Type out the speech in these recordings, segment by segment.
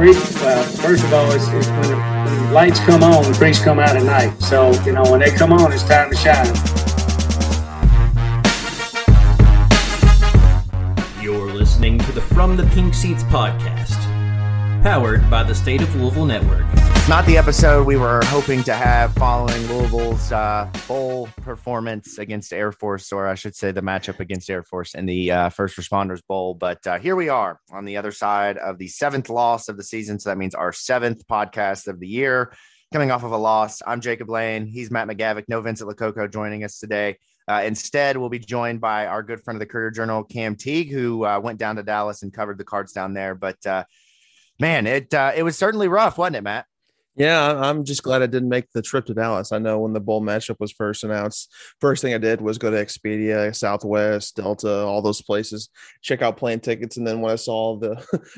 Well, uh, first of all, it's, it's when, the, when the lights come on, the priests come out at night. So, you know, when they come on, it's time to shine. You're listening to the From the Pink Seats podcast, powered by the State of Louisville Network. Not the episode we were hoping to have following Louisville's uh, bowl performance against Air Force, or I should say the matchup against Air Force in the uh, First Responders Bowl. But uh, here we are on the other side of the seventh loss of the season. So that means our seventh podcast of the year coming off of a loss. I'm Jacob Lane. He's Matt McGavic. No Vincent Lococo joining us today. Uh, instead, we'll be joined by our good friend of the Courier Journal, Cam Teague, who uh, went down to Dallas and covered the cards down there. But uh, man, it uh, it was certainly rough, wasn't it, Matt? Yeah, I'm just glad I didn't make the trip to Dallas. I know when the bowl matchup was first announced, first thing I did was go to Expedia, Southwest, Delta, all those places, check out plane tickets, and then when I saw the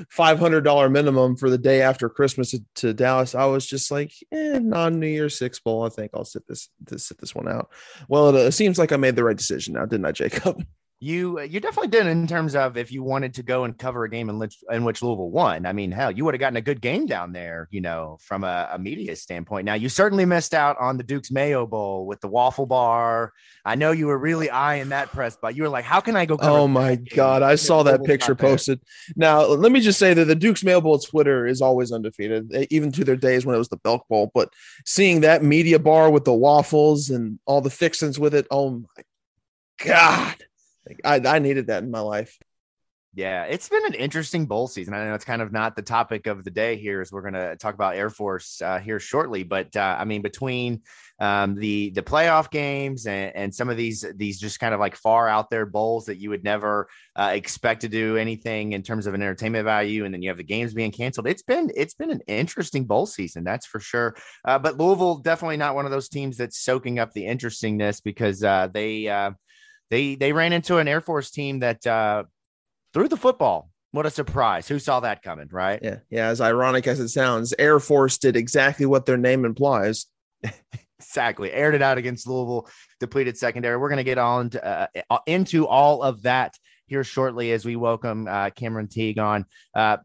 $500 minimum for the day after Christmas to, Dallas, I was just like, eh, non New Year's Six bowl. I think I'll sit this sit this one out. Well, it, it seems like I made the right decision now, didn't I, Jacob? You you definitely did in terms of if you wanted to go and cover a game in which, in which Louisville won. I mean, hell, you would have gotten a good game down there, you know, from a, a, media standpoint. Now you certainly missed out on the Duke's Mayo Bowl with the waffle bar. I know you were really eyeing that press, but you were like, "How can I go?" oh my god, I saw that picture posted. Now let me just say that the Duke's Mayo Bowl Twitter is always undefeated, even to their days when it was the Belk Bowl. But seeing that media bar with the waffles and all the fixings with it, oh my god I, I needed that in my life. Yeah, it's been an interesting bowl season. I know it's kind of not the topic of the day here, as we're going to talk about Air Force uh, here shortly. But uh, I mean, between um, the the playoff games and, and, some of these these just kind of like far out there bowls that you would never uh, expect to do anything in terms of an entertainment value, and then you have the games being canceled. It's been it's been an interesting bowl season, that's for sure. Uh, but Louisville definitely not one of those teams that's soaking up the interestingness because uh, they uh, they they ran into an Air Force team that uh, threw the football. What a surprise! Who saw that coming? Right? Yeah, yeah. As ironic as it sounds, Air Force did exactly what their name implies. exactly, aired it out against Louisville, depleted secondary. We're going to get on to, uh, into all of that here shortly as we welcome uh, Cameron Teague on. Uh,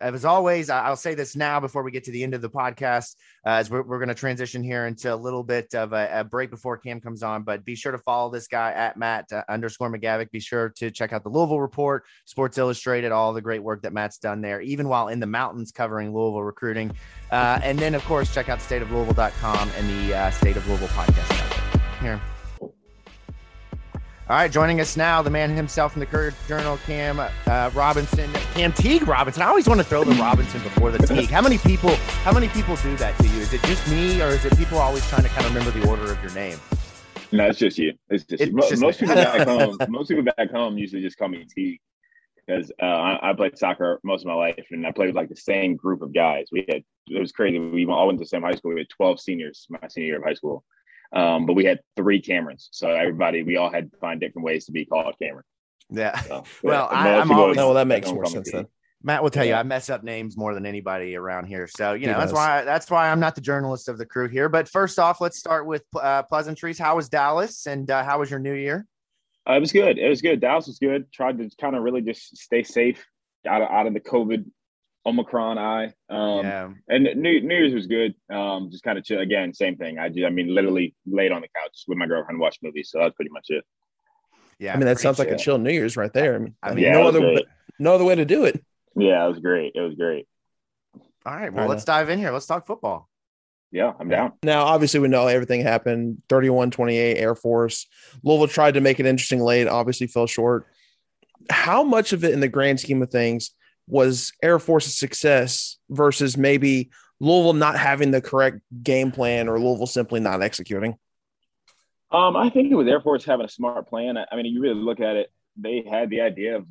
as always, I'll say this now before we get to the end of the podcast, uh, as we're, we're going to transition here into a little bit of a, a, break before Cam comes on. But be sure to follow this guy at Matt uh, underscore McGavic. Be sure to check out the Louisville Report, Sports Illustrated, all the great work that Matt's done there, even while in the mountains covering Louisville recruiting. Uh, and then, of course, check out stateoflouisville.com and the uh, State of Louisville podcast. Here. All right, joining us now, the man himself from the Courier Journal, Cam uh, Robinson, Cam Teague Robinson. I always want to throw the Robinson before the Teague. How many people? How many people do that to you? Is it just me, or is it people always trying to kind of remember the order of your name? No, it's just you. It's just, it's most, just most people back home. Most people back home usually just call me Teague because uh, I, I, played soccer most of my life, and I played with like the same group of guys. We had it was crazy. We all went to the same high school. We had twelve seniors my senior year of high school. Um, but we had three Camerons, so everybody we all had to find different ways to be called Cameron. Yeah. So, well, I, am always. No, well, that makes more sense then. Matt will tell yeah. you I mess up names more than anybody around here. So you know that's why that's why I'm not the journalist of the crew here. But first off, let's start with uh, pleasantries. How was Dallas, and uh, how was your New Year? Uh, it was good. It was good. Dallas was good. Tried to kind of really just stay safe out of out of the COVID Omicron eye. Um, yeah. And New, New Year's was good. Um, just kind of chill. Again, same thing. I just, I mean, literally laid on the couch with my girlfriend, watched movies. So that's pretty much it. Yeah. I mean, that sounds chill. like a chill New Year's right there. I mean, I mean yeah, no other, great. no other way to do it. Yeah, it was great. It was great. All right. Well, let's dive in here. Let's talk football. Yeah, I'm down. Now, obviously, we know everything happened 31 28 Air Force. Louisville tried to make it interesting late, obviously fell short. How much of it in the grand scheme of things was Air Force's success versus maybe Louisville not having the correct game plan or Louisville simply not executing? Um, I think it was Air Force having a smart plan. I mean, you really look at it. they had the idea of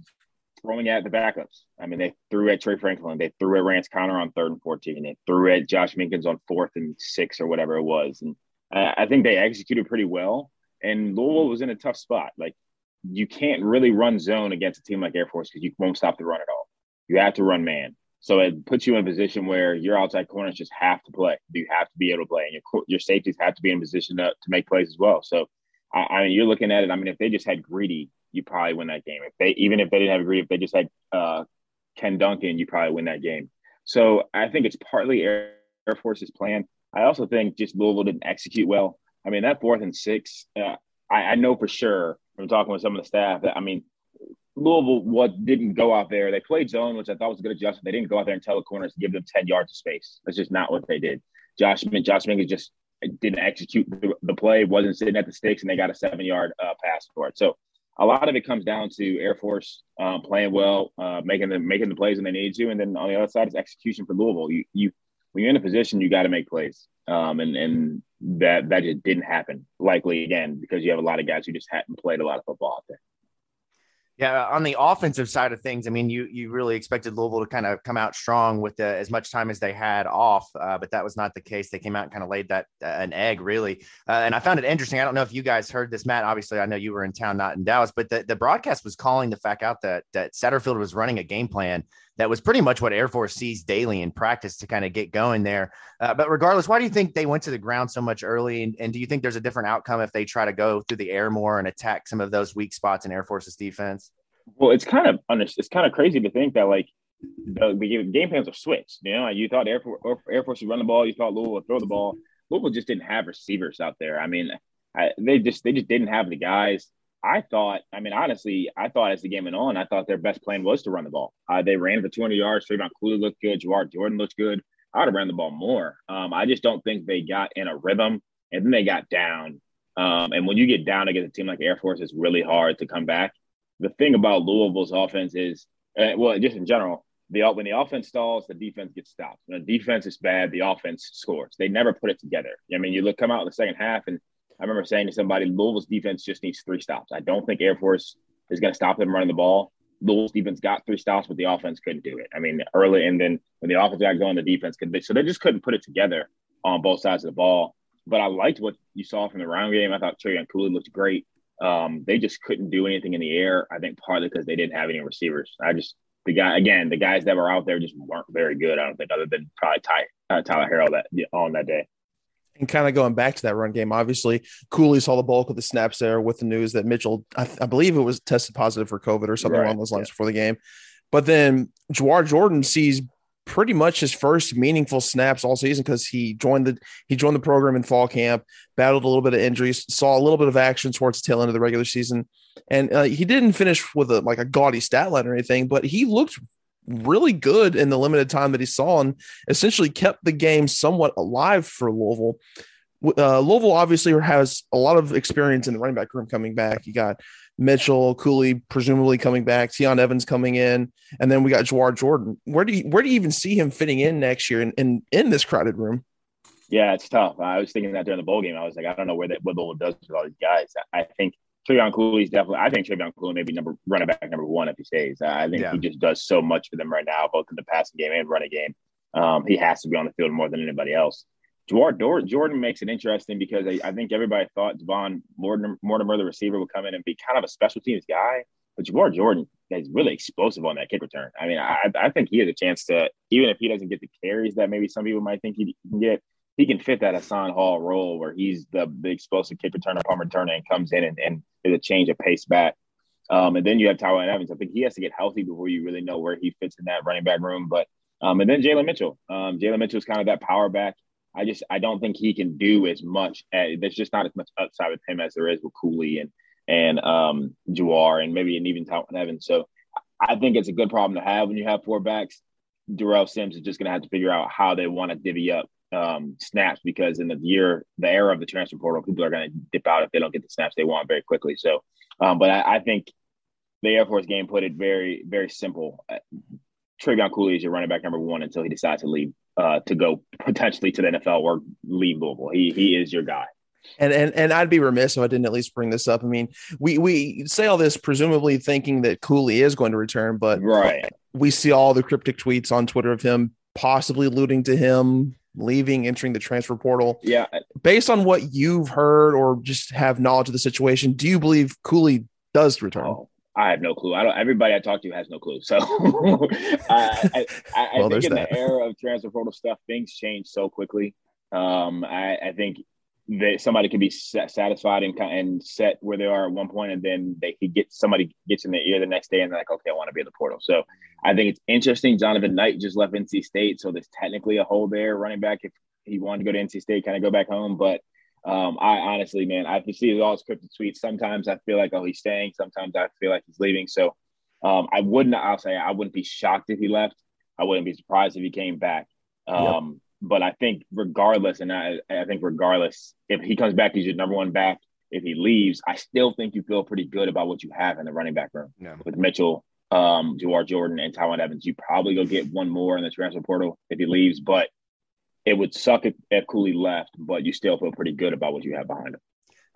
throwing at the backups. I mean, they threw at Trey Franklin, they threw at Rance Conner on third and 14, they threw at Josh Minkins on fourth and six or whatever it was. And I think they executed pretty well. And Louisville was in a tough spot. Like, you can't really run zone against a team like Air Force because you won't stop the run at all. You have to run man. So it puts you in a position where your outside corners just have to play. You have to be able to play, and your your safeties have to be in position to, to make plays as well. So, I, I mean, you're looking at it. I mean, if they just had Greedy, you probably win that game. If they even if they didn't have Greedy, if they just had uh, Ken Duncan, you probably win that game. So I think it's partly Air, Air Force's plan. I also think just Louisville didn't execute well. I mean, that fourth and six, uh, I, I know for sure from talking with some of the staff that I mean Louisville what didn't go out there. They played zone, which I thought was a good adjustment. They didn't go out there and tell the corners to give them 10 yards of space. That's just not what they did. Josh Josh Minkins just didn't execute the, play, wasn't sitting at the sticks, and they got a seven yard uh, pass for it. So a lot of it comes down to Air Force um, playing well, uh, making the making the plays when they need to, and then on the other side is execution for Louisville. You you when you're in a position, you got to make plays, um, and and that that just didn't happen. Likely again because you have a lot of guys who just hadn't played a lot of football out there. Yeah, on the offensive side of things, I mean, you you really expected Louisville to kind of come out strong with the, as much time as they had off, uh, but that was not the case. They came out and kind of laid that uh, an egg, really. Uh, and I found it interesting. I don't know if you guys heard this, Matt. Obviously, I know you were in town, not in Dallas, but the, the broadcast was calling the fact out that that Satterfield was running a game plan that was pretty much what Air Force sees daily in practice to kind of get going there. Uh, but regardless, why do you think they went to the ground so much early? And, and, do you think there's a different outcome if they try to go through the air more and attack some of those weak spots in Air Force's defense? Well, it's kind of it's kind of crazy to think that like the, game plans are switched. You know, you thought Air Force, Air Force would run the ball, you thought Louisville would throw the ball. Louisville just didn't have receivers out there. I mean, I, they just they just didn't have the guys. I thought, I mean, honestly, I thought as the game went on, I thought their best plan was to run the ball. Uh, they ran for 200 yards. Trevion Cooley looked good. Jawhar Jordan looked good. I would have ran the ball more. Um, I just don't think they got in a rhythm, and then they got down. Um, and when you get down against a team like Air Force, it's really hard to come back the thing about Louisville's offense is, uh, well, just in general, the when the offense stalls, the defense gets stopped. When the defense is bad, the offense scores. They never put it together. I mean, you look come out in the second half, and I remember saying to somebody, Louisville's defense just needs three stops. I don't think Air Force is going to stop them running the ball. Louisville's defense got three stops, but the offense couldn't do it. I mean, early and then when the offense got going, the defense could. So they just couldn't put it together on both sides of the ball. But I liked what you saw from the round game. I thought Trey Cooley looked great. Um, they just couldn't do anything in the air. I think partly because they didn't have any receivers. I just the guy again, the guys that were out there just weren't very good. I don't think other than probably Ty, uh, Tyler Harrell that on that day. And kind of going back to that run game, obviously Cooley saw the bulk of the snaps there with the news that Mitchell, I, I believe it was tested positive for COVID or something right. along those lines yeah. before the game. But then Jawhar Jordan sees pretty much his first meaningful snaps all season because he joined the he joined the program in fall camp, battled a little bit of injuries, saw a little bit of action towards the tail end of the regular season, and uh, he didn't finish with a like a gaudy stat line or anything, but he looked really good in the limited time that he saw and essentially kept the game somewhat alive for Louisville. Uh, Louisville obviously has a lot of experience in the running back room coming back. You got Mitchell, Cooley presumably coming back, Tiyon Evans coming in, and then we got Jawhar Jordan. Where do you where do you even see him fitting in next year in, in, in this crowded room? Yeah, it's tough. I was thinking that during the bowl game. I was like, I don't know where that what Louisville does with all these guys. I think Trevion Cooley's definitely. I think Trevion Cooley maybe number running back number one if he stays. I think yeah. he just does so much for them right now, both in the passing game and running game. Um, he has to be on the field more than anybody else. Jawhar Jordan makes it interesting because I, I think everybody thought Devon Mortimer, the receiver, would come in and be kind of a special teams guy. But Jawhar Jordan is really explosive on that kick return. I mean, I, I think he has a chance to, even if he doesn't get the carries that maybe some people might think he can get, he can fit that Hassan Hall role where he's the, the explosive kick returner, punt returner, and comes in and, and is a change of pace back. Um, and then you have Tiyon Evans. I think he has to get healthy before you really know where he fits in that running back room. But um, and then Jalen Mitchell. Um, Jalen Mitchell is kind of that power back. I just I don't think he can do as much. As, there's just not as much upside with him as there is with Cooley and and um, Jawhar and maybe and even Evans. So I think it's a good problem to have when you have four backs. Darrell Sims is just going to have to figure out how they want to divvy up um, snaps because in the year, the era of the transfer portal, people are going to dip out if they don't get the snaps they want very quickly. So, um, but I, I, think the Air Force game put it very, very simple. Trevion Cooley is your running back number one until he decides to leave uh, to go potentially to the NFL or leave Louisville. He he is your guy. And, and and I'd be remiss if I didn't at least bring this up. I mean, we we say all this presumably thinking that Cooley is going to return, but right, we see all the cryptic tweets on Twitter of him possibly alluding to him leaving, entering the transfer portal. Yeah. Based on what you've heard or just have knowledge of the situation, do you believe Cooley does return? Oh, I have no clue. I don't. Everybody I talk to has no clue. So I, I, I well, think in that. the era of transfer portal stuff, things change so quickly. Um, I, I think that somebody can be satisfied and and set where they are at one point, and then they could get somebody gets in their ear the next day, and they're like, okay, I want to be in the portal. So I think it's interesting. Jonathan Knight just left NC State, so there's technically a hole there, running back. If he wanted to go to NC State, kind of go back home, but um, I honestly, man, I can see all scripted tweets. Sometimes I feel like, oh, he's staying. Sometimes I feel like he's leaving. So um, I wouldn't. I'll say I wouldn't be shocked if he left. I wouldn't be surprised if he came back. Um, yep but I think regardless, and I, I think regardless, if he comes back, he's your number one back. If he leaves, I still think you feel pretty good about what you have in the running back room yeah. with Mitchell, um, Jordan, and Tiyon Evans. You probably go get one more in the transfer portal if he leaves, but it would suck if, if Cooley left, but you still feel pretty good about what you have behind him.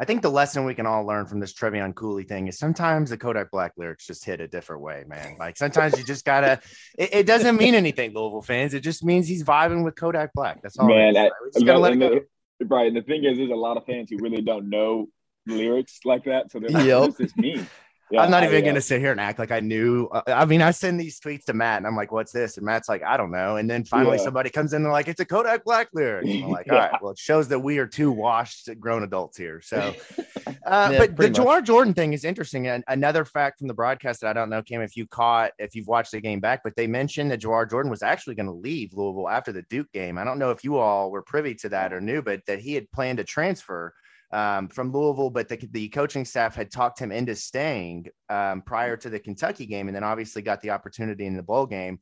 I think the lesson we can all learn from this Trevion Cooley thing is sometimes the Kodak Black lyrics just hit a different way, man. Like sometimes you just gotta. It, it doesn't mean anything, Louisville fans. It just means he's vibing with Kodak Black. That's all. Man, just gotta let it go. The, right. And the thing is, there's a lot of fans who really don't know lyrics like that, so they're like, yep. "What does this mean?" Yeah, I'm not even going to sit here and act like I knew. Uh, I mean, I send these tweets to Matt and I'm like, what's this? And Matt's like, I don't know. And then finally yeah. somebody comes in and like, it's a Kodak Black lyric. And I'm like, yeah. all right, well, it shows that we are two washed grown adults here. So, uh, but the Jawhar Jordan thing is interesting. And another fact from the broadcast that I don't know, Cam, if you caught, if you've watched the game back, but they mentioned that Jawhar Jordan was actually going to leave Louisville after the Duke game. I don't know if you all were privy to that or knew, but that he had planned to transfer um, from Louisville, but the, the coaching staff had talked him into staying um, prior to the Kentucky game, and then obviously got the opportunity in the bowl game.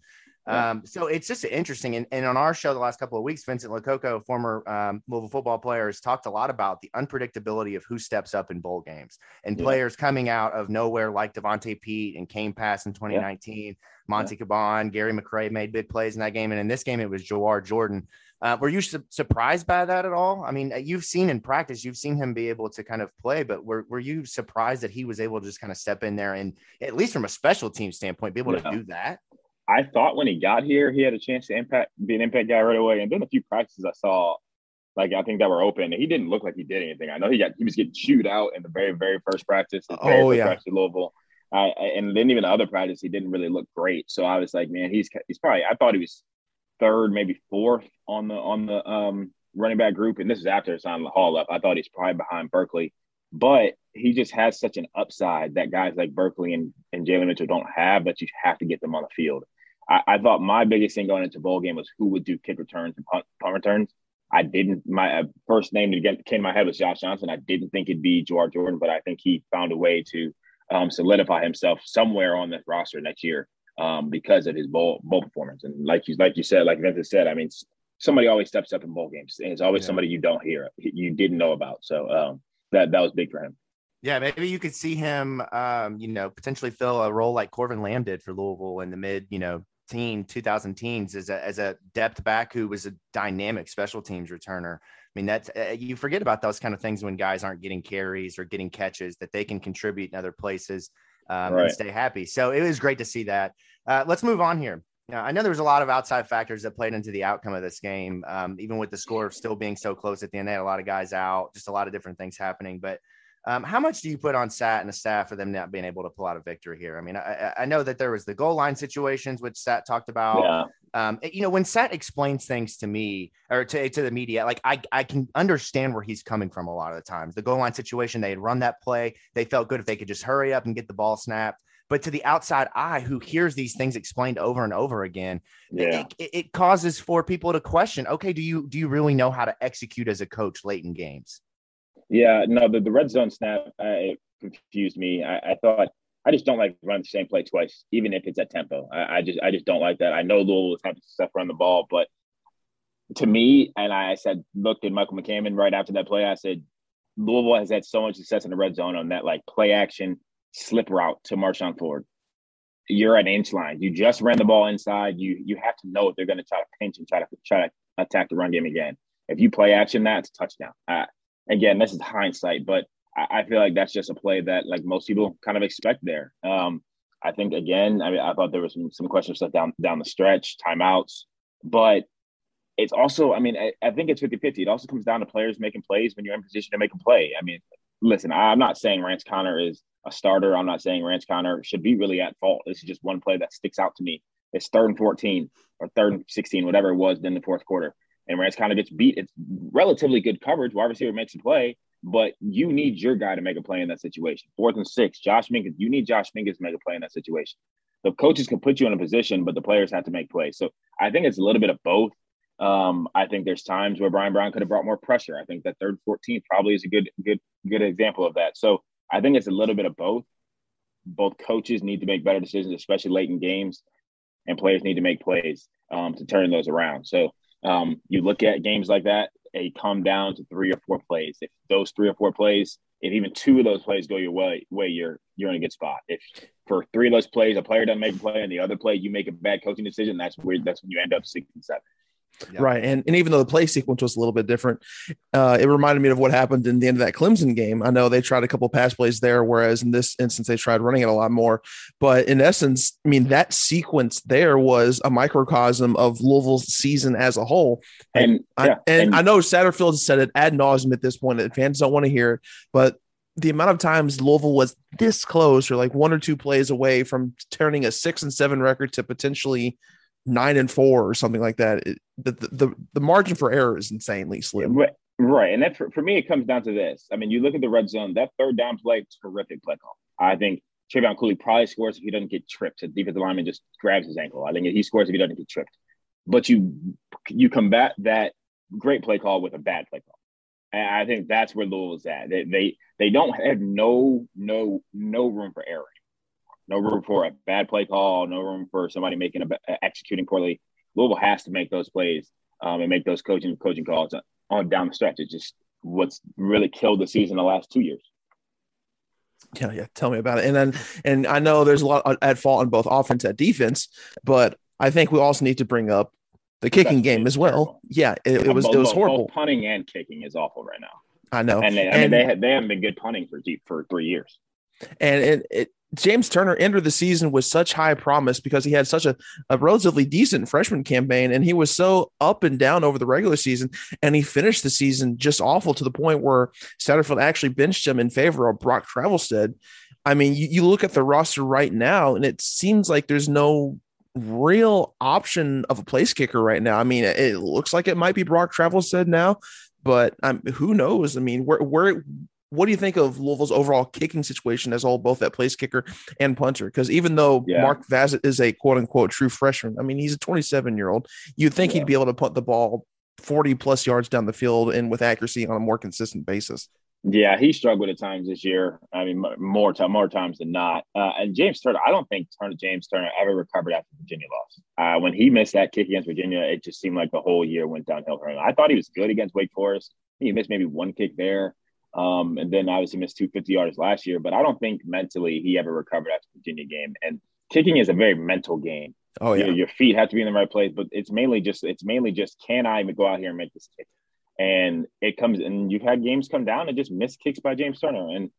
Um, so it's just interesting. And, and, on our show the last couple of weeks, Vincent Lococo, former um, Louisville football player, has talked a lot about the unpredictability of who steps up in bowl games and yeah. players coming out of nowhere like Devontae Peete and Kane Pass in 2019. Yeah. Monty. Caban, Gary McCray made big plays in that game. And in this game, it was Jawhar Jordan. Uh, were you su- surprised by that at all? I mean, you've seen in practice, you've seen him be able to kind of play, but were, were you surprised that he was able to just kind of step in there and, at least from a special team standpoint, be able yeah. to do that? I thought when he got here, he had a chance to impact, be an impact guy right away. And then a few practices I saw, like I think that were open, he didn't look like he did anything. I know he got he was getting chewed out in the very very first practice. Very oh yeah, practice Louisville. I, and then even the other practice, he didn't really look great. So I was like, man, he's he's probably. I thought he was third, maybe fourth on the on the um, running back group, and this is after signing the Hall up. I thought he's probably behind Berkeley, but he just has such an upside that guys like Berkeley and, and Jalen Mitchell don't have. But you have to get them on the field. I, I, thought my biggest thing going into bowl game was who would do kick returns and punt, punt returns. I didn't. My uh, first name that came to my head was Josh Johnson. I didn't think it'd be Jawhar Jordan, but I think he found a way to um, solidify himself somewhere on this roster next year um, because of his bowl bowl performance. And like you like you said, like Vincent said, I mean, somebody always steps up in bowl games, and it's always yeah. somebody you don't hear, you didn't know about. So um, that that was big for him. Yeah, maybe you could see him, um, you know, potentially fill a role like Corvin Lamb did for Louisville in the mid, you know, teen 2000 teens as a, as a depth back who was a dynamic special teams returner. I mean, that's uh, you forget about those kind of things when guys aren't getting carries or getting catches that they can contribute in other places um, right. and stay happy. So it was great to see that. Uh, let's move on here. Now, I know there was a lot of outside factors that played into the outcome of this game, um, even with the score still being so close at the end. They had a lot of guys out, just a lot of different things happening. But um, how much do you put on Sat and the staff for them not being able to pull out a victory here? I mean, I, I know that there was the goal line situations, which Sat talked about. Yeah. Um, you know, when Sat explains things to me or to, to the media, like I, I can understand where he's coming from a lot of the times. The goal line situation, they had run that play. They felt good if they could just hurry up and get the ball snapped. But to the outside eye who hears these things explained over and over again, yeah. it, it causes for people to question, okay, do you do you really know how to execute as a coach late in games? Yeah, no, the, the red zone snap uh, it confused me. I, I, thought I just don't like running the same play twice, even if it's at tempo. I, I just I just don't like that. I know Louisville was having success run the ball, but to me, and I said, looked at Michael McCammon right after that play. I said, Louisville has had so much success in the red zone on that like play action slip route to Marshon Ford. You're at inch line. You just ran the ball inside. You you have to know if they're going to try to pinch and try to try to attack the run game again. If you play action, that's a touchdown. Again, this is hindsight, but I, I, feel like that's just a play that like most people kind of expect there. Um, I think again, I mean, I thought there was some some questions stuff down down the stretch, timeouts, but it's also, I mean, I, I think it's 50 50. It also comes down to players making plays when you're in position to make a play. I mean, listen, I'm not saying Rance Conner is a starter. I'm not saying Rance Conner should be really at fault. This is just one play that sticks out to me. It's third and 14 or third and 16, whatever it was in the fourth quarter. And Rance Conner gets beat. It's relatively good coverage. Wide receiver makes a play, but you need your guy to make a play in that situation. Fourth and six, Josh Minkins. You need Josh Minkins to make a play in that situation. The coaches can put you in a position, but the players have to make plays. So I think it's a little bit of both. Um, I think there's times where Brian Brown could have brought more pressure. I think that third 14 probably is a good, good, good example of that. So I think it's a little bit of both. Both coaches need to make better decisions, especially late in games, and players need to make plays um, to turn those around. So um, you look at games like that, they come down to three or four plays. If those three or four plays, if even two of those plays go your way, way you're you're in a good spot. If for three of those plays, a player doesn't make a play, and the other play you make a bad coaching decision, that's where that's when you end up six and seven. Right. And, and even though the play sequence was a little bit different, uh, it reminded me of what happened in the end of that Clemson game. I know they tried a couple pass plays there, whereas in this instance, they tried running it a lot more. But in essence, I mean, that sequence there was a microcosm of Louisville's season as a whole. And, and, yeah, I, and, and I know Satterfield said it ad nauseum at this point that fans don't want to hear it, but the amount of times Louisville was this close or like one or two plays away from turning a six and seven record to potentially – nine and four or something like that. It, the, the the margin for error is insanely slim. Right, right. and that for, for me it comes down to this. I mean, you look at the red zone. That third down play, terrific play call. I think Trevion Cooley probably scores if he doesn't get tripped. The defensive lineman just grabs his ankle. I think he scores if he doesn't get tripped. But you you combat that great play call with a bad play call. And I think that's where Louisville's at. They, they they don't have no no no room for error no room for a bad play call, no room for somebody making a executing poorly. Louisville has to make those plays um, and make those coaching coaching calls on down the stretch. It's just what's really killed the season the last two years. Yeah, yeah. Tell me about it. And then, and I know there's a lot at fault on both offense and defense, but I think we also need to bring up the kicking game as well. Terrible. Yeah, it, it was both, it was horrible. Both punting and kicking is awful right now. I know, and they, I and, mean they had, they haven't been good punting for deep for three years. And it, it James Turner entered the season with such high promise because he had such a, a relatively decent freshman campaign and he was so up and down over the regular season. And he finished the season just awful to the point where Satterfield actually benched him in favor of Brock Travelstead. I mean, you, you look at the roster right now and it seems like there's no real option of a place kicker right now. I mean, it, it looks like it might be Brock Travelstead now, but um, who knows? I mean, where where what do you think of Louisville's overall kicking situation as all both that place kicker and punter? Because even though yeah. Mark Vassett is a quote unquote true freshman, I mean he's a 27 year old. You'd think yeah. he'd be able to punt the ball 40 plus yards down the field and with accuracy on a more consistent basis. Yeah, he struggled at times this year. I mean, more time, more times than not. Uh, and James Turner, I don't think Turner, James Turner ever recovered after Virginia loss. Uh, when he missed that kick against Virginia, it just seemed like the whole year went downhill for him. I thought he was good against Wake Forest. He missed maybe one kick there. Um, and then obviously missed 250 yards last year, but I don't think mentally he ever recovered after the Virginia game. And kicking is a very mental game. Oh yeah, your, your, feet have to be in the right place, but it's mainly just it's mainly just can I even go out here and make this kick? And it comes and you've had games come down and just miss kicks by James Turner. And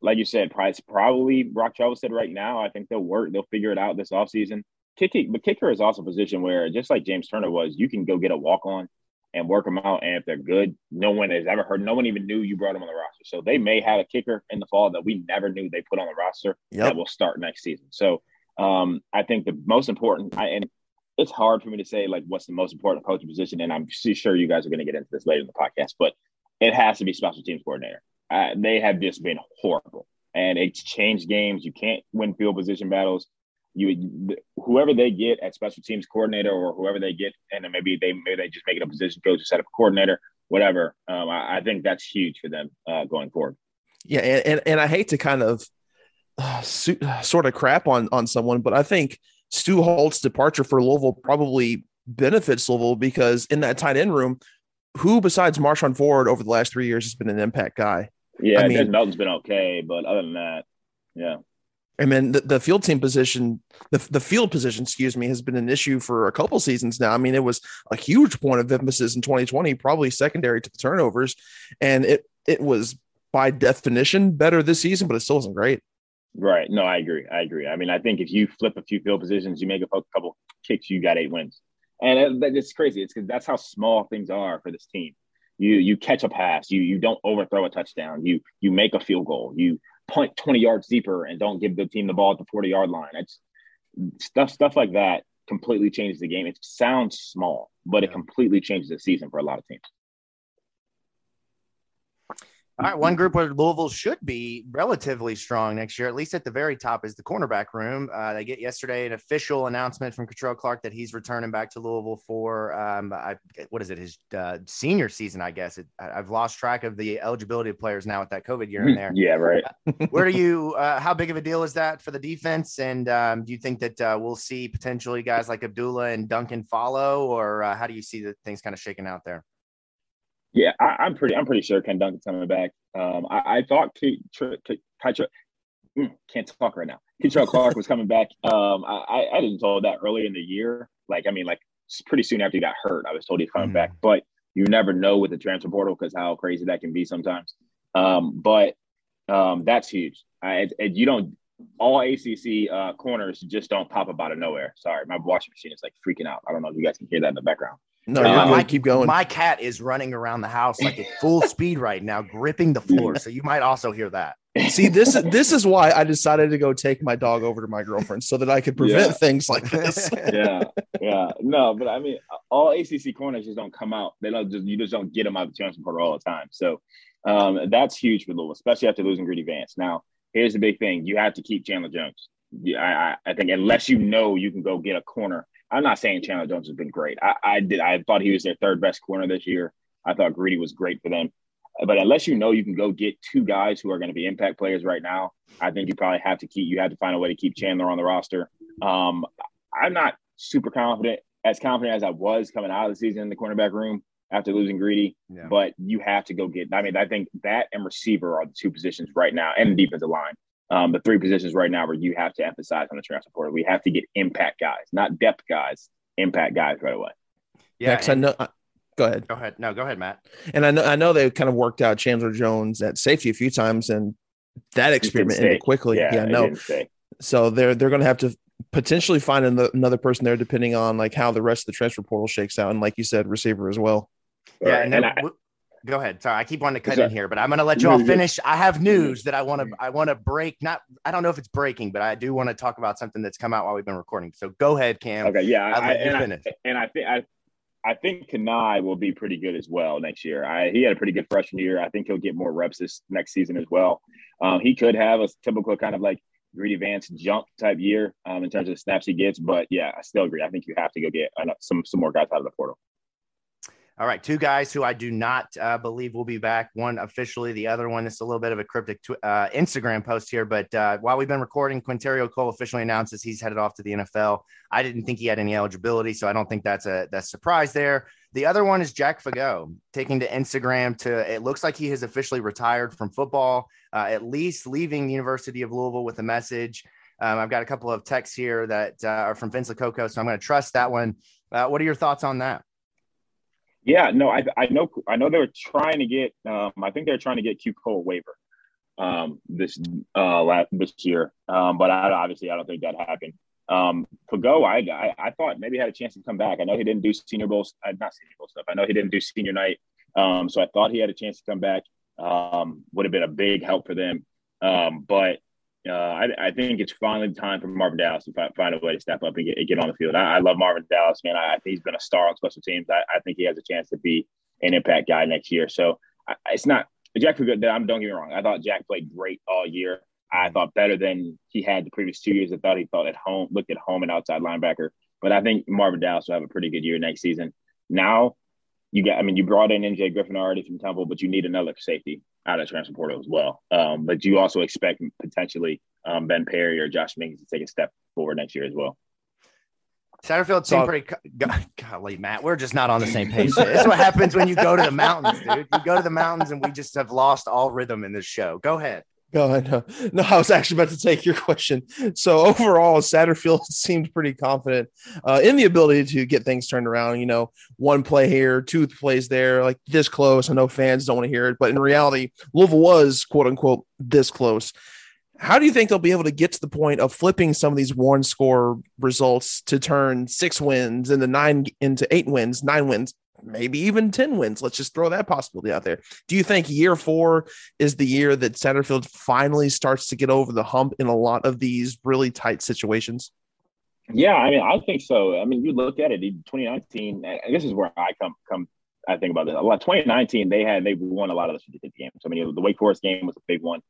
like you said, Price probably Brock Travelstead right now. I think they'll work, they'll figure it out this offseason. Kicking, but kicker is also a position where just like James Turner was, you can go get a walk on and work them out. And if they're good, no one has ever heard, no one even knew you brought them on the roster. So they may have a kicker in the fall that we never knew they put on the roster yep. that will start next season. So um, I think the most important, I, and it's hard for me to say like what's the most important coaching position. And I'm sure you guys are going to get into this later in the podcast, but it has to be special teams coordinator. Uh, they have just been horrible and it's changed games. You can't win field position battles you whoever they get at special teams coordinator or whoever they get, and then maybe they maybe they just make it a position coach, set up a coordinator, whatever. Um, I, I, think that's huge for them uh, going forward. Yeah, and, and, and I hate to kind of uh, su- sort of crap on on someone, but I think Stu Holt's departure for Louisville probably benefits Louisville because in that tight end room, who besides Marshon Ford over the last three years has been an impact guy? Yeah, I mean, Melton's been okay, but other than that, yeah. I mean, the, the field team position, the, the field position, excuse me, has been an issue for a couple seasons now. I mean, it was a huge point of emphasis in 2020, probably secondary to the turnovers. And it, it was by definition better this season, but it still wasn't great. Right. No, I agree. I agree. I mean, I think if you flip a few field positions, you make a couple kicks, you got eight wins, and it's crazy. It's because that's how small things are for this team. You you catch a pass, you you don't overthrow a touchdown, you you make a field goal, you punt twenty yards deeper and don't give the team the ball at the forty yard line. It's stuff stuff like that completely changes the game. It sounds small, but it completely changes the season for a lot of teams. All right, one group where Louisville should be relatively strong next year, at least at the very top, is the cornerback room. Uh, they get yesterday an official announcement from Kei'Trel Clark that he's returning back to Louisville for um, I, what is it, his uh, senior season, I guess. It, I've lost track of the eligibility of players now with that COVID year in there. yeah, right. where do you? Uh, how big of a deal is that for the defense? And um, do you think that uh, we'll see potentially guys like Abdullah and Duncan follow, or uh, how do you see the things kind of shaking out there? Yeah, I, am pretty. I'm pretty sure Ken Duncan's coming back. Um, I, I thought Kate, mm, can't talk right now. Kei'Trel Clark was coming back. Um, I, I didn't told that early in the year. Like, I mean, like pretty soon after he got hurt, I was told he's coming mm. back. But you never know with the transfer portal because how crazy that can be sometimes. Um, but um, that's huge. I, you don't all ACC uh, corners just don't pop up out of nowhere. Sorry, my washing machine is like freaking out. I don't know if you guys can hear that in the background. No, uh, my, keep going. My cat is running around the house like at full speed right now, gripping the floor. So you might also hear that. See, this this is why I decided to go take my dog over to my girlfriend so that I could prevent yeah. things like this. yeah, yeah, no, but I mean, all ACC corners just don't come out. They don't just you just don't get them out of the transfer portal all the time. So um, that's huge for Louisville, especially after losing Greedy Vance. Now, here's the big thing: you have to keep Chandler Jones. Yeah, I, I think unless you know you can go get a corner I'm not saying Chandler Jones has been great. I, I did. I thought he was their third best corner this year. I thought Greedy was great for them. But unless you know you can go get two guys who are going to be impact players right now, I think you probably have to keep. You have to find a way to keep Chandler on the roster. Um, I'm not super confident, as confident as I was coming out of the season in the cornerback room after losing Greedy. Yeah. But you have to go get. I mean, I think that and receiver are the two positions right now, and the defensive line um, the three positions right now where you have to emphasize on the transfer portal. We have to get impact guys, not depth guys, impact guys right away. Yeah, Next, I know. Uh, go ahead. Go ahead. No, go ahead, Matt. And I know I know they kind of worked out Chandler Jones at safety a few times, and that experiment ended quickly. Yeah, yeah no. So they're they're going to have to potentially find another person there, depending on like how the rest of the transfer portal shakes out, and like you said, receiver as well. Yeah, and then and I, Go ahead. Sorry, I keep wanting to cut in here, but I'm going to let you all finish. I have news that I want to. I want to break. Not. I don't know if it's breaking, but I do want to talk about something that's come out while we've been recording. So go ahead, Cam. Okay. Yeah. I, and, I, and I think I. I think Kanai will be pretty good as well next year. I, he had a pretty good freshman year. I think he'll get more reps this next season as well. Um, he could have a typical kind of like Greedy Vance jump type year um, in terms of snaps he gets. But yeah, I still agree. I think you have to go get some some more guys out of the portal. All right, two guys who I do not uh, believe will be back. One officially, the other one is a little bit of a cryptic tw- uh, Instagram post here. But uh, while we've been recording, Qwynnterrio Cole officially announces he's headed off to the NFL. I didn't think he had any eligibility, so I don't think that's a that's surprise there. The other one is Jack Fagot taking to Instagram to. It looks like he has officially retired from football, uh, at least leaving the University of Louisville with a message. Um, I've got a couple of texts here that uh, are from Vince Coco, so I'm going to trust that one. Uh, what are your thoughts on that? Yeah, no, I, I know I know they were trying to get um, I think they're trying to get Q Cole waiver um, this uh last, this year, um, but I, obviously I don't think that happened. Um, Fagot, I, I, I thought maybe had a chance to come back. I know he didn't do Senior Bowl, uh, not Senior Bowl stuff. I know he didn't do Senior Night, um, so I thought he had a chance to come back. Um, would have been a big help for them, um, but uh, I, I, think it's finally time for Marvin Dallas to find, find a way to step up and get, get on the field. I, I love Marvin Dallas, man. I, I, think he's been a star on special teams. I, think he has a chance to be an impact guy next year. So it's not Jack for good. Don't get me wrong. I thought Jack played great all year. I thought better than he had the previous two years. I thought he thought at home, looked at home and outside linebacker. But I think Marvin Dallas will have a pretty good year next season. Now you got, I mean, you brought in MJ Griffin already from Temple, but you need another safety out of transfer portal as well. Um, but you also expect potentially um, Ben Perry or Josh Minkins to take a step forward next year as well. Satterfield seemed pretty. Golly, Matt, we're just not on the same page. this is what happens when you go to the mountains, dude. You go to the mountains, and we just have lost all rhythm in this show. Go ahead. Go ahead. No, I was actually about to take your question. So overall, Satterfield seemed pretty confident uh, in the ability to get things turned around. You know, one play here, two plays there, like this close. I know fans don't want to hear it, but in reality, Louisville was quote unquote this close. How do you think they'll be able to get to the point of flipping some of these one score results to turn six wins into nine into eight wins, nine wins, maybe even 10 wins. Let's just throw that possibility out there. Do you think year four is the year that Satterfield finally starts to get over the hump in a lot of these really tight situations? Yeah, I mean, I think so. I mean, you look at it, 2019, and this is where I come come I think about this. A lot 2019, they had they won a lot of the certificate games. I mean, the Wake Forest game was a big one.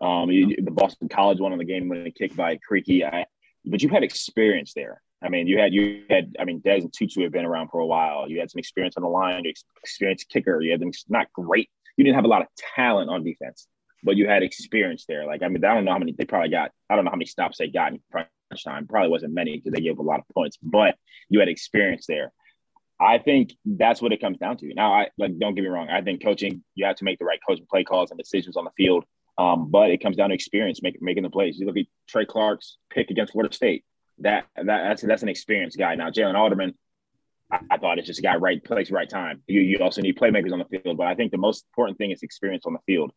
Um, the Boston College one on the game when it kicked by Creaky. I, but you had experience there. I mean, you had you had I mean, Des and Tutu have been around for a while. You had some experience on the line, you experienced kicker. You had them not great. You didn't have a lot of talent on defense, but you had experience there. Like I mean, I don't know how many they probably got. I don't know how many stops they got in crunch time. Probably wasn't many because they gave a lot of points, but you had experience there. I think that's what it comes down to. Now, I like don't get me wrong. I think coaching you have to make the right coaching play calls and decisions on the field. Um, but it comes down to experience, make, making the plays. You look at Trey Clark's pick against Florida State that that that's that's an experienced guy. Now Jalen Alderman, I, I, thought it's just a guy right place, right time. You you also need playmakers on the field, but I think the most important thing is experience on the field.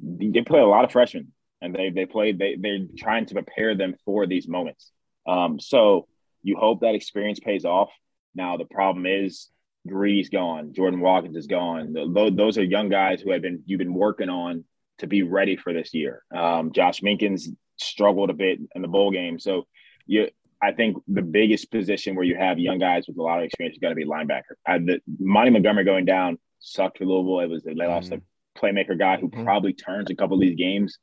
They play a lot of freshmen, and they they play they they're trying to prepare them for these moments. Um, so you hope that experience pays off. Now the problem is Gree's gone, Jordan Watkins is gone. Those are young guys who have been you've been working on to be ready for this year. Um, Josh Minkins struggled a bit in the bowl game, so you I think the biggest position where you have young guys with a lot of experience, you got to be linebacker. I, the, Monty Montgomery going down sucked for Louisville. It was they lost mm-hmm. a playmaker guy who mm-hmm. probably turns a couple of these games,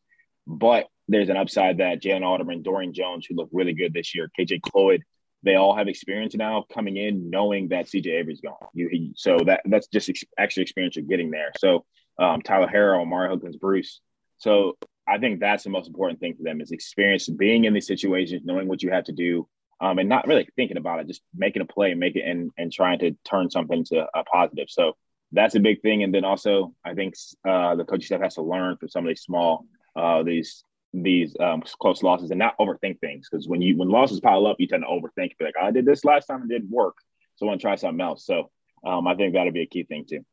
but there's an upside that Jalen Alderman, Dorian Jones, who looked really good this year, KJ Cloyd, they all have experience now coming in, knowing that CJ Avery's gone. You, he, so that that's just ex- extra experience you're getting there. So um, Tyler Harrell, Mario Hookins, Bruce. So I think that's the most important thing for them is experience being in these situations, knowing what you have to do, um, and not really thinking about it, just making a play it and and trying to turn something to a positive. So that's a big thing. And then also, I think uh, the coaching staff has to learn from some of these small uh, these these um, close losses and not overthink things because when you when losses pile up, you tend to overthink. Be like, oh, I did this last time, and it didn't work, so I want to try something else. So um, I think that'll be a key thing too.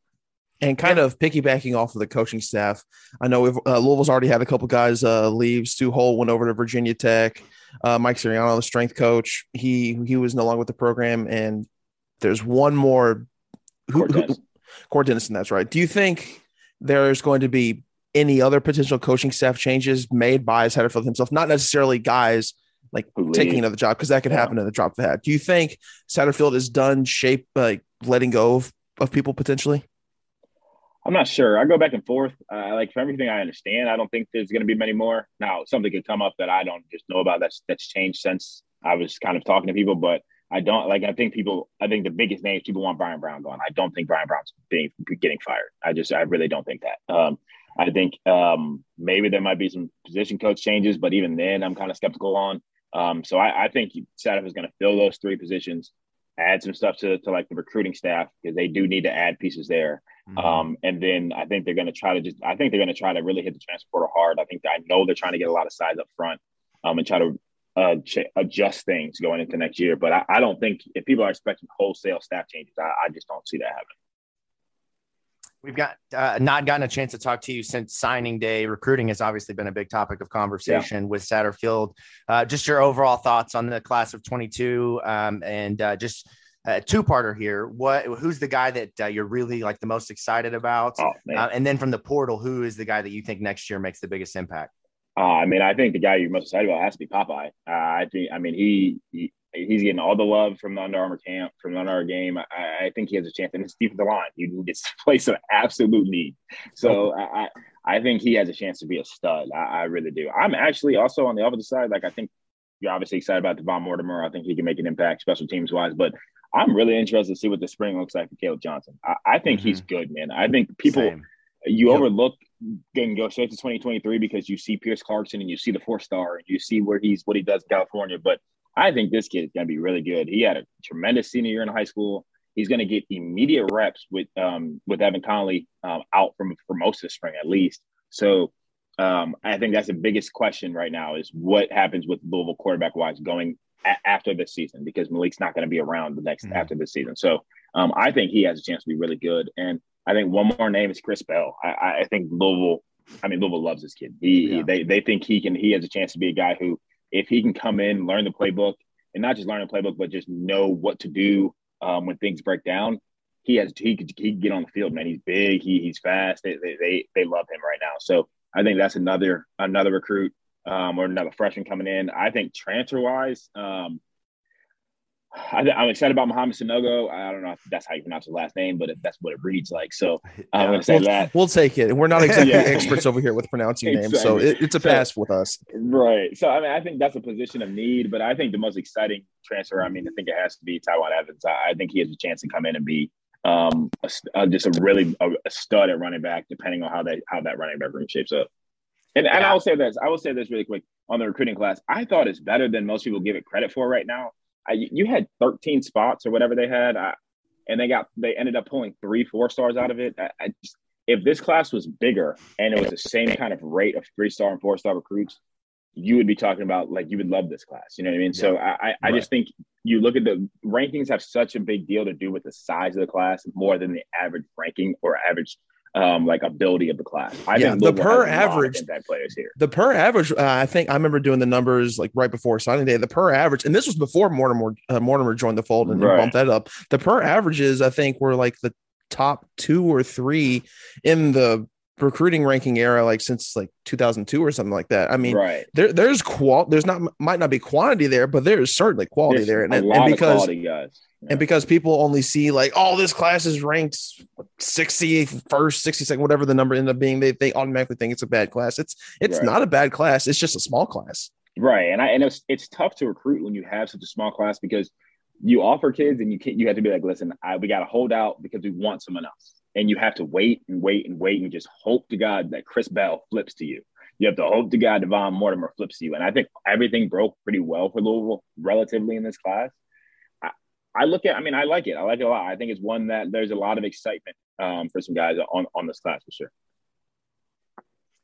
And kind of piggybacking off of the coaching staff, I know uh, Louisville's already had a couple guys uh, leave. Stu Holt went over to Virginia Tech. Uh, Mike Siriano, the strength coach, he he was no longer with the program. And there's one more. Who, Cord Dennison, that's right. Do you think there's going to be any other potential coaching staff changes made by Satterfield himself? Not necessarily guys like taking another job because that could yeah. happen in the drop of the hat. Do you think Satterfield is done shape like letting go of, of people potentially? I'm not sure. I go back and forth. Uh, like from everything I understand, I don't think there's going to be many more. Now, something could come up that I don't just know about. That's that's changed since I was kind of talking to people, but I don't like. I think people. I think the biggest names people want Brian Brown gone. I don't think Brian Brown's being getting fired. I just I really don't think that. Um, I think um, maybe there might be some position coach changes, but even then, I'm kind of skeptical on. Um, so I, I think Sadaf is going to fill those three positions, add some stuff to, to like the recruiting staff because they do need to add pieces there. Mm-hmm. Um, and then I think they're going to try to just, I think they're going to try to really hit the transfer portal hard. I think I know they're trying to get a lot of size up front um, and try to uh, ch- adjust things going into next year. But I, I, don't think if people are expecting wholesale staff changes, I, I just don't see that happening. We've got uh, not gotten a chance to talk to you since signing day. Recruiting has obviously been a big topic of conversation yeah. with Satterfield. Uh, just your overall thoughts on the class of 22 um, and uh, just a two-parter here. What who's the guy that uh, you're really like the most excited about? Oh, uh, and then from the portal, who is the guy that you think next year makes the biggest impact? Uh, I mean, I think the guy you're most excited about has to be Popeye. Uh, I think, I mean, he, he, he's getting all the love from the Under Armour camp, from the Under Armour game. I, I think he has a chance, and it's deep in the line. He gets place of absolute need. So I, I think he has a chance to be a stud. I, I really do. I'm actually also on the opposite side. Like I think you're obviously excited about Devon Mortimer. I think he can make an impact, special teams wise. But I'm really interested to see what the spring looks like for Caleb Johnson. I, I think mm-hmm. he's good, man. I think people Same. you yep. overlook getting go straight to 2023 because you see Pierce Clarkson and you see the four star and you see where he's what he does in California. But I think this kid is going to be really good. He had a tremendous senior year in high school. He's going to get immediate reps with um, with Evan Conley um, out from for most of the spring at least. So Um, I think that's the biggest question right now is what happens with Louisville quarterback wise going a- after this season because Malik's not going to be around the next mm-hmm. after this season. So um, I think he has a chance to be really good. And I think one more name is Chris Bell. I, I think Louisville. I mean, Louisville loves this kid. He, yeah. they, they think he can. He has a chance to be a guy who, if he can come in, learn the playbook, and not just learn the playbook, but just know what to do um, when things break down. He has he could he could get on the field, man. He's big. He, he's fast. They, they they love him right now. So I think that's another another recruit um, or another freshman coming in. I think transfer wise, um, I, am excited about Mohamed Sanogo. I don't know if that's how you pronounce his last name, but if that's what it reads like. So I'm yeah, going to say we'll, that. We'll take it. We're not exactly yeah. experts over here with pronouncing exactly. names, so it, it's a pass with us. Right. So I mean, I think that's a position of need, but I think the most exciting transfer. I mean, I think it has to be Tiyon Evans. I, I think he has a chance to come in and be um, a, a, just a really a, a, stud at running back, depending on how that how that running back room shapes up. And, yeah. and I will say this, I will say this really quick on the recruiting class. I thought it's better than most people give it credit for right now. I, you had 13 spots or whatever they had, I, and they got they ended up pulling three four stars out of it. I, I just, if this class was bigger and it was the same kind of rate of three star and four star recruits, you would be talking about like you would love this class. You know what I mean? Yeah. So I, I right. just think you look at the rankings have such a big deal to do with the size of the class more than the average ranking or average um, like ability of the class. I yeah, the per average players here. The per average, uh, I think I remember doing the numbers like right before signing day. The per average, and this was before Mortimer uh, Mortimer joined the fold and right. bumped that up. The per averages, I think, were like the top two or three in the recruiting ranking era like since like 2002 or something like that i mean right there there's qual there's not might not be quantity there but there's certainly quality there's there and, and because. And because people only see like oh this class is ranked 60 first 62nd whatever the number ended up being they, they automatically think it's a bad class it's it's right. not a bad class it's just a small class right and i and it's it's tough to recruit when you have such a small class because you offer kids and you can't you have to be like listen I, we got to hold out because we want someone else and you have to wait and wait and wait and just hope to God that Chris Bell flips to you. You have to hope to God Devon Mortimer flips to you. And I think everything broke pretty well for Louisville relatively in this class. I, look at, I mean, I like it. I like it a lot. I think it's one that there's a lot of excitement um, for some guys on, on this class for sure.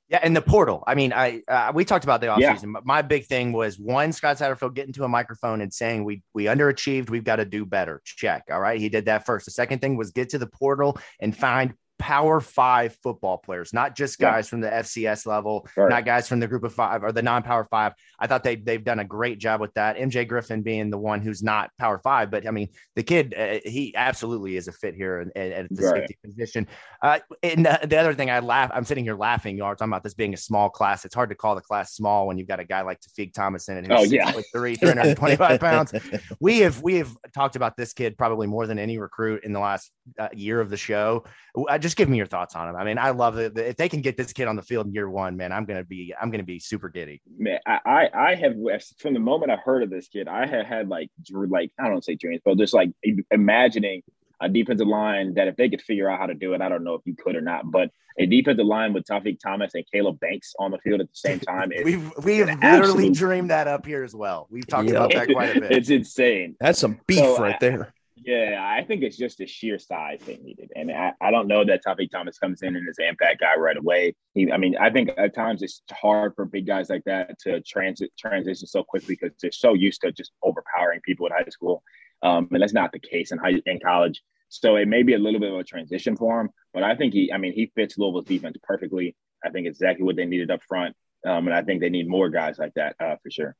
Yeah, and the portal. I mean, I uh, we talked about the offseason. Yeah. My big thing was one Scott Satterfield getting to a microphone and saying we we underachieved, we've got to do better. Check. All right, he did that first. The second thing was get to the portal and find power five football players, not just guys yeah. from the FCS level, right. not guys from the group of five or the non power five. I thought they, they've done a great job with that. MJ Griffin being the one who's not power five, but I mean, the kid, uh, he absolutely is a fit here at, at the right. safety position. Uh, and the, the, other thing I laugh, I'm sitting here laughing. You are talking about this being a small class. It's hard to call the class small when you've got a guy like Tawfiq Thomason and who's oh, yeah. 3, 325 pounds. We have, we have talked about this kid probably more than any recruit in the last uh, year of the show. Uh, just give me your thoughts on him. I mean, I love it. If they can get this kid on the field in year one, man, I'm gonna be I'm gonna be super giddy. Man, I I have from the moment I heard of this kid, I had had like like I don't say dreams, but just like imagining a defensive line that if they could figure out how to do it, I don't know if you could or not, but a defensive line with Tawfiq Thomas and Caleb Banks on the field at the same time. we've we've literally absolute... dreamed that up here as well. We've talked yeah. about that quite a bit. It's insane. That's some beef so, right uh, there. Yeah, I think it's just a sheer size they needed. And I, I don't know that Tawfiq Thomas comes in and is an impact guy right away. He, I mean, I think at times it's hard for big guys like that to transit transition so quickly because they're so used to just overpowering people in high school. Um, and that's not the case in high in college. So it may be a little bit of a transition for him, but I think he, I mean, he fits Louisville's defense perfectly. I think exactly what they needed up front. Um, and I think they need more guys like that uh, for sure.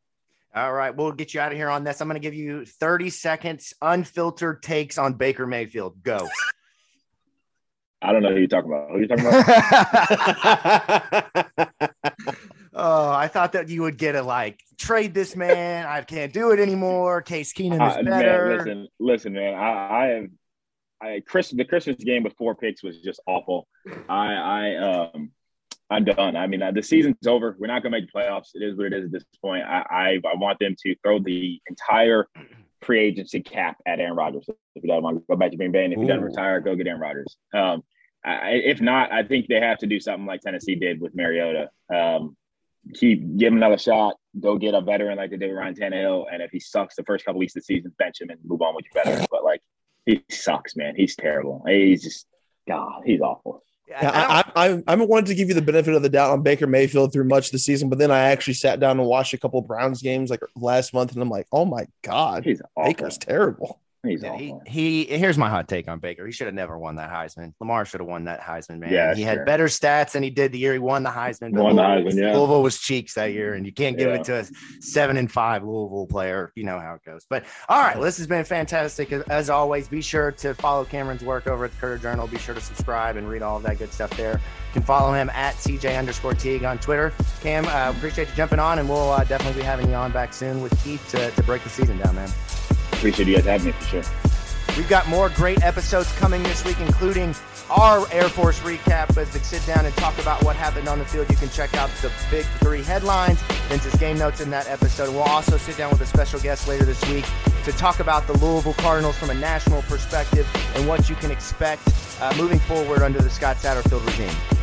All right, we'll get you out of here on this. I'm going to give you 30 seconds, unfiltered takes on Baker Mayfield. Go. I don't know who you're talking about. Who are you talking about? oh, I thought that you would get a like trade this man. I can't do it anymore. Case Keenum is uh, better. Man, listen, listen, man. I, I have, I Chris. The Christmas game with four picks was just awful. I, I, um, I'm done. I mean, uh, the season's over. We're not going to make the playoffs. It is what it is at this point. I, I, I want them to throw the entire free agency cap at Aaron Rodgers. If you don't want to go back to Green Bay, and if you don't retire, go get Aaron Rodgers. Um, I, if not, I think they have to do something like Tennessee did with Mariota. Um, keep give him another shot. Go get a veteran like they did with Ryan Tannehill, and if he sucks the first couple weeks of the season, bench him and move on with your veteran. But like, he sucks, man. He's terrible. He's just God. He's awful. I, I, I, I wanted to give you the benefit of the doubt on Baker Mayfield through much of the season, but then I actually sat down and watched a couple Browns games like last month, and I'm like, oh my god, He's Baker's terrible. He's Yeah, awful. he, he here's my hot take on Baker. He should have never won that Heisman. Lamar should have won that Heisman, man. Yeah, he had better stats than he did the year he won the Heisman. Won the Louisville- Heisman, yeah. Louisville was cheeks that year, and you can't give Yeah. it to a seven and five Louisville player. You know how it goes. But all right, well, this has been fantastic. As, as always, be sure to follow Cameron's work over at the Courier Journal. Be sure to subscribe and read all of that good stuff there. You can follow him at CJ underscore Teague on Twitter. Cam, uh, appreciate you jumping on, and we'll uh, definitely be having you on back soon with Keith to, to break the season down, man. Appreciate you guys having me for sure. We've got more great episodes coming this week, including our Air Force recap as we sit down and talk about what happened on the field. You can check out the big three headlines, Vince's game notes in that episode. We'll also sit down with a special guest later this week to talk about the Louisville Cardinals from a national perspective and what you can expect uh, moving forward under the Scott Satterfield regime.